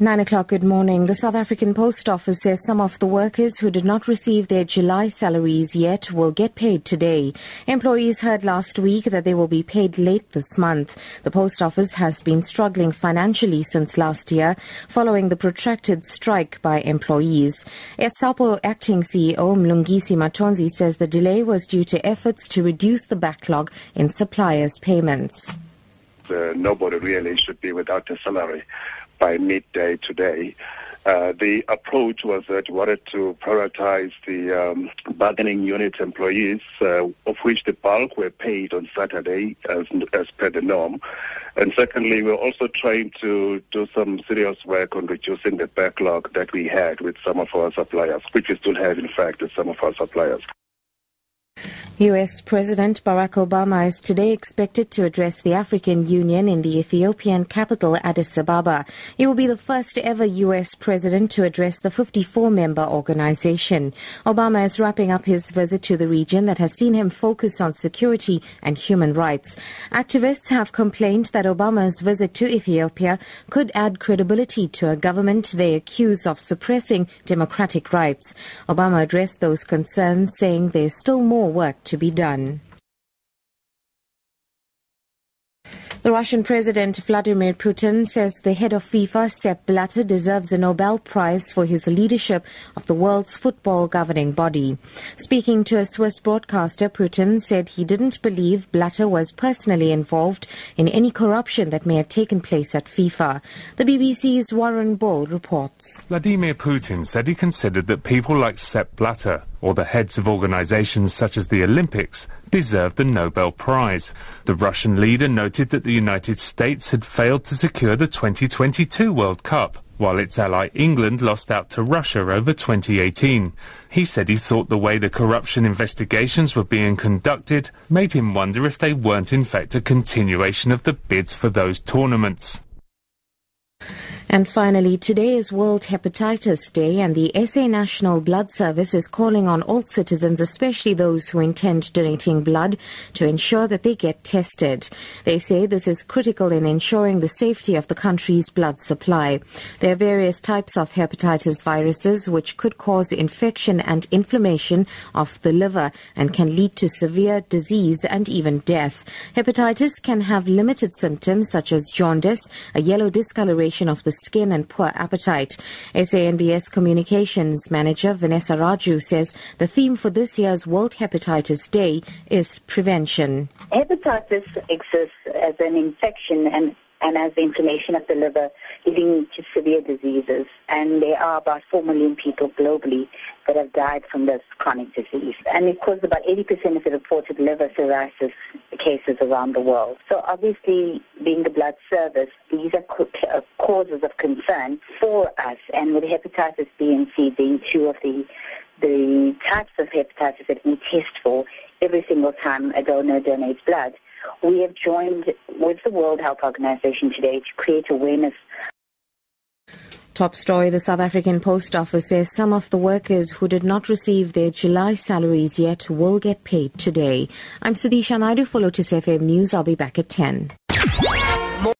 Nine o'clock, good morning. The South African Post Office says some of the workers who did not receive their July salaries yet will get paid today. Employees heard last week that they will be paid late this month. The Post Office has been struggling financially since last year following the protracted strike by employees. SAPO acting CEO Mlungisi Matonzi says the delay was due to efforts to reduce the backlog in suppliers' payments. Uh, nobody really should be without a salary by midday today. Uh, the approach was that we wanted to prioritize the um, bargaining unit employees, uh, of which the bulk were paid on Saturday as, as per the norm. And secondly, we're also trying to do some serious work on reducing the backlog that we had with some of our suppliers, which we still have, in fact, with some of our suppliers. U.S. President Barack Obama is today expected to address the African Union in the Ethiopian capital Addis Ababa. He will be the first ever U.S. president to address the 54 member organization. Obama is wrapping up his visit to the region that has seen him focus on security and human rights. Activists have complained that Obama's visit to Ethiopia could add credibility to a government they accuse of suppressing democratic rights. Obama addressed those concerns, saying there's still more work to be done. The Russian President Vladimir Putin says the head of FIFA, Sepp Blatter, deserves a Nobel Prize for his leadership of the world's football governing body. Speaking to a Swiss broadcaster, Putin said he didn't believe Blatter was personally involved in any corruption that may have taken place at FIFA. The BBC's Warren Bull reports. Vladimir Putin said he considered that people like Sepp Blatter or the heads of organizations such as the Olympics deserved the Nobel Prize. The Russian leader noted that the United States had failed to secure the 2022 World Cup while its ally England lost out to Russia over 2018. He said he thought the way the corruption investigations were being conducted made him wonder if they weren't in fact a continuation of the bids for those tournaments. And finally, today is World Hepatitis Day, and the SA National Blood Service is calling on all citizens, especially those who intend donating blood, to ensure that they get tested. They say this is critical in ensuring the safety of the country's blood supply. There are various types of hepatitis viruses which could cause infection and inflammation of the liver and can lead to severe disease and even death. Hepatitis can have limited symptoms such as jaundice, a yellow discoloration of the skin and poor appetite. SANBS Communications Manager Vanessa Raju says the theme for this year's World Hepatitis Day is prevention. Hepatitis exists as an infection and and as inflammation of the liver leading to severe diseases. And there are about 4 million people globally that have died from this chronic disease. And it causes about 80% of the reported liver cirrhosis cases around the world. So obviously, being the blood service, these are uh, causes of concern for us. And with hepatitis B and C being two of the the types of hepatitis that we test for every single time a donor donates blood, we have joined with the World Health Organization today to create awareness Top story The South African Post Office says some of the workers who did not receive their July salaries yet will get paid today. I'm Sudisha Naidu for Lotus FM News. I'll be back at 10.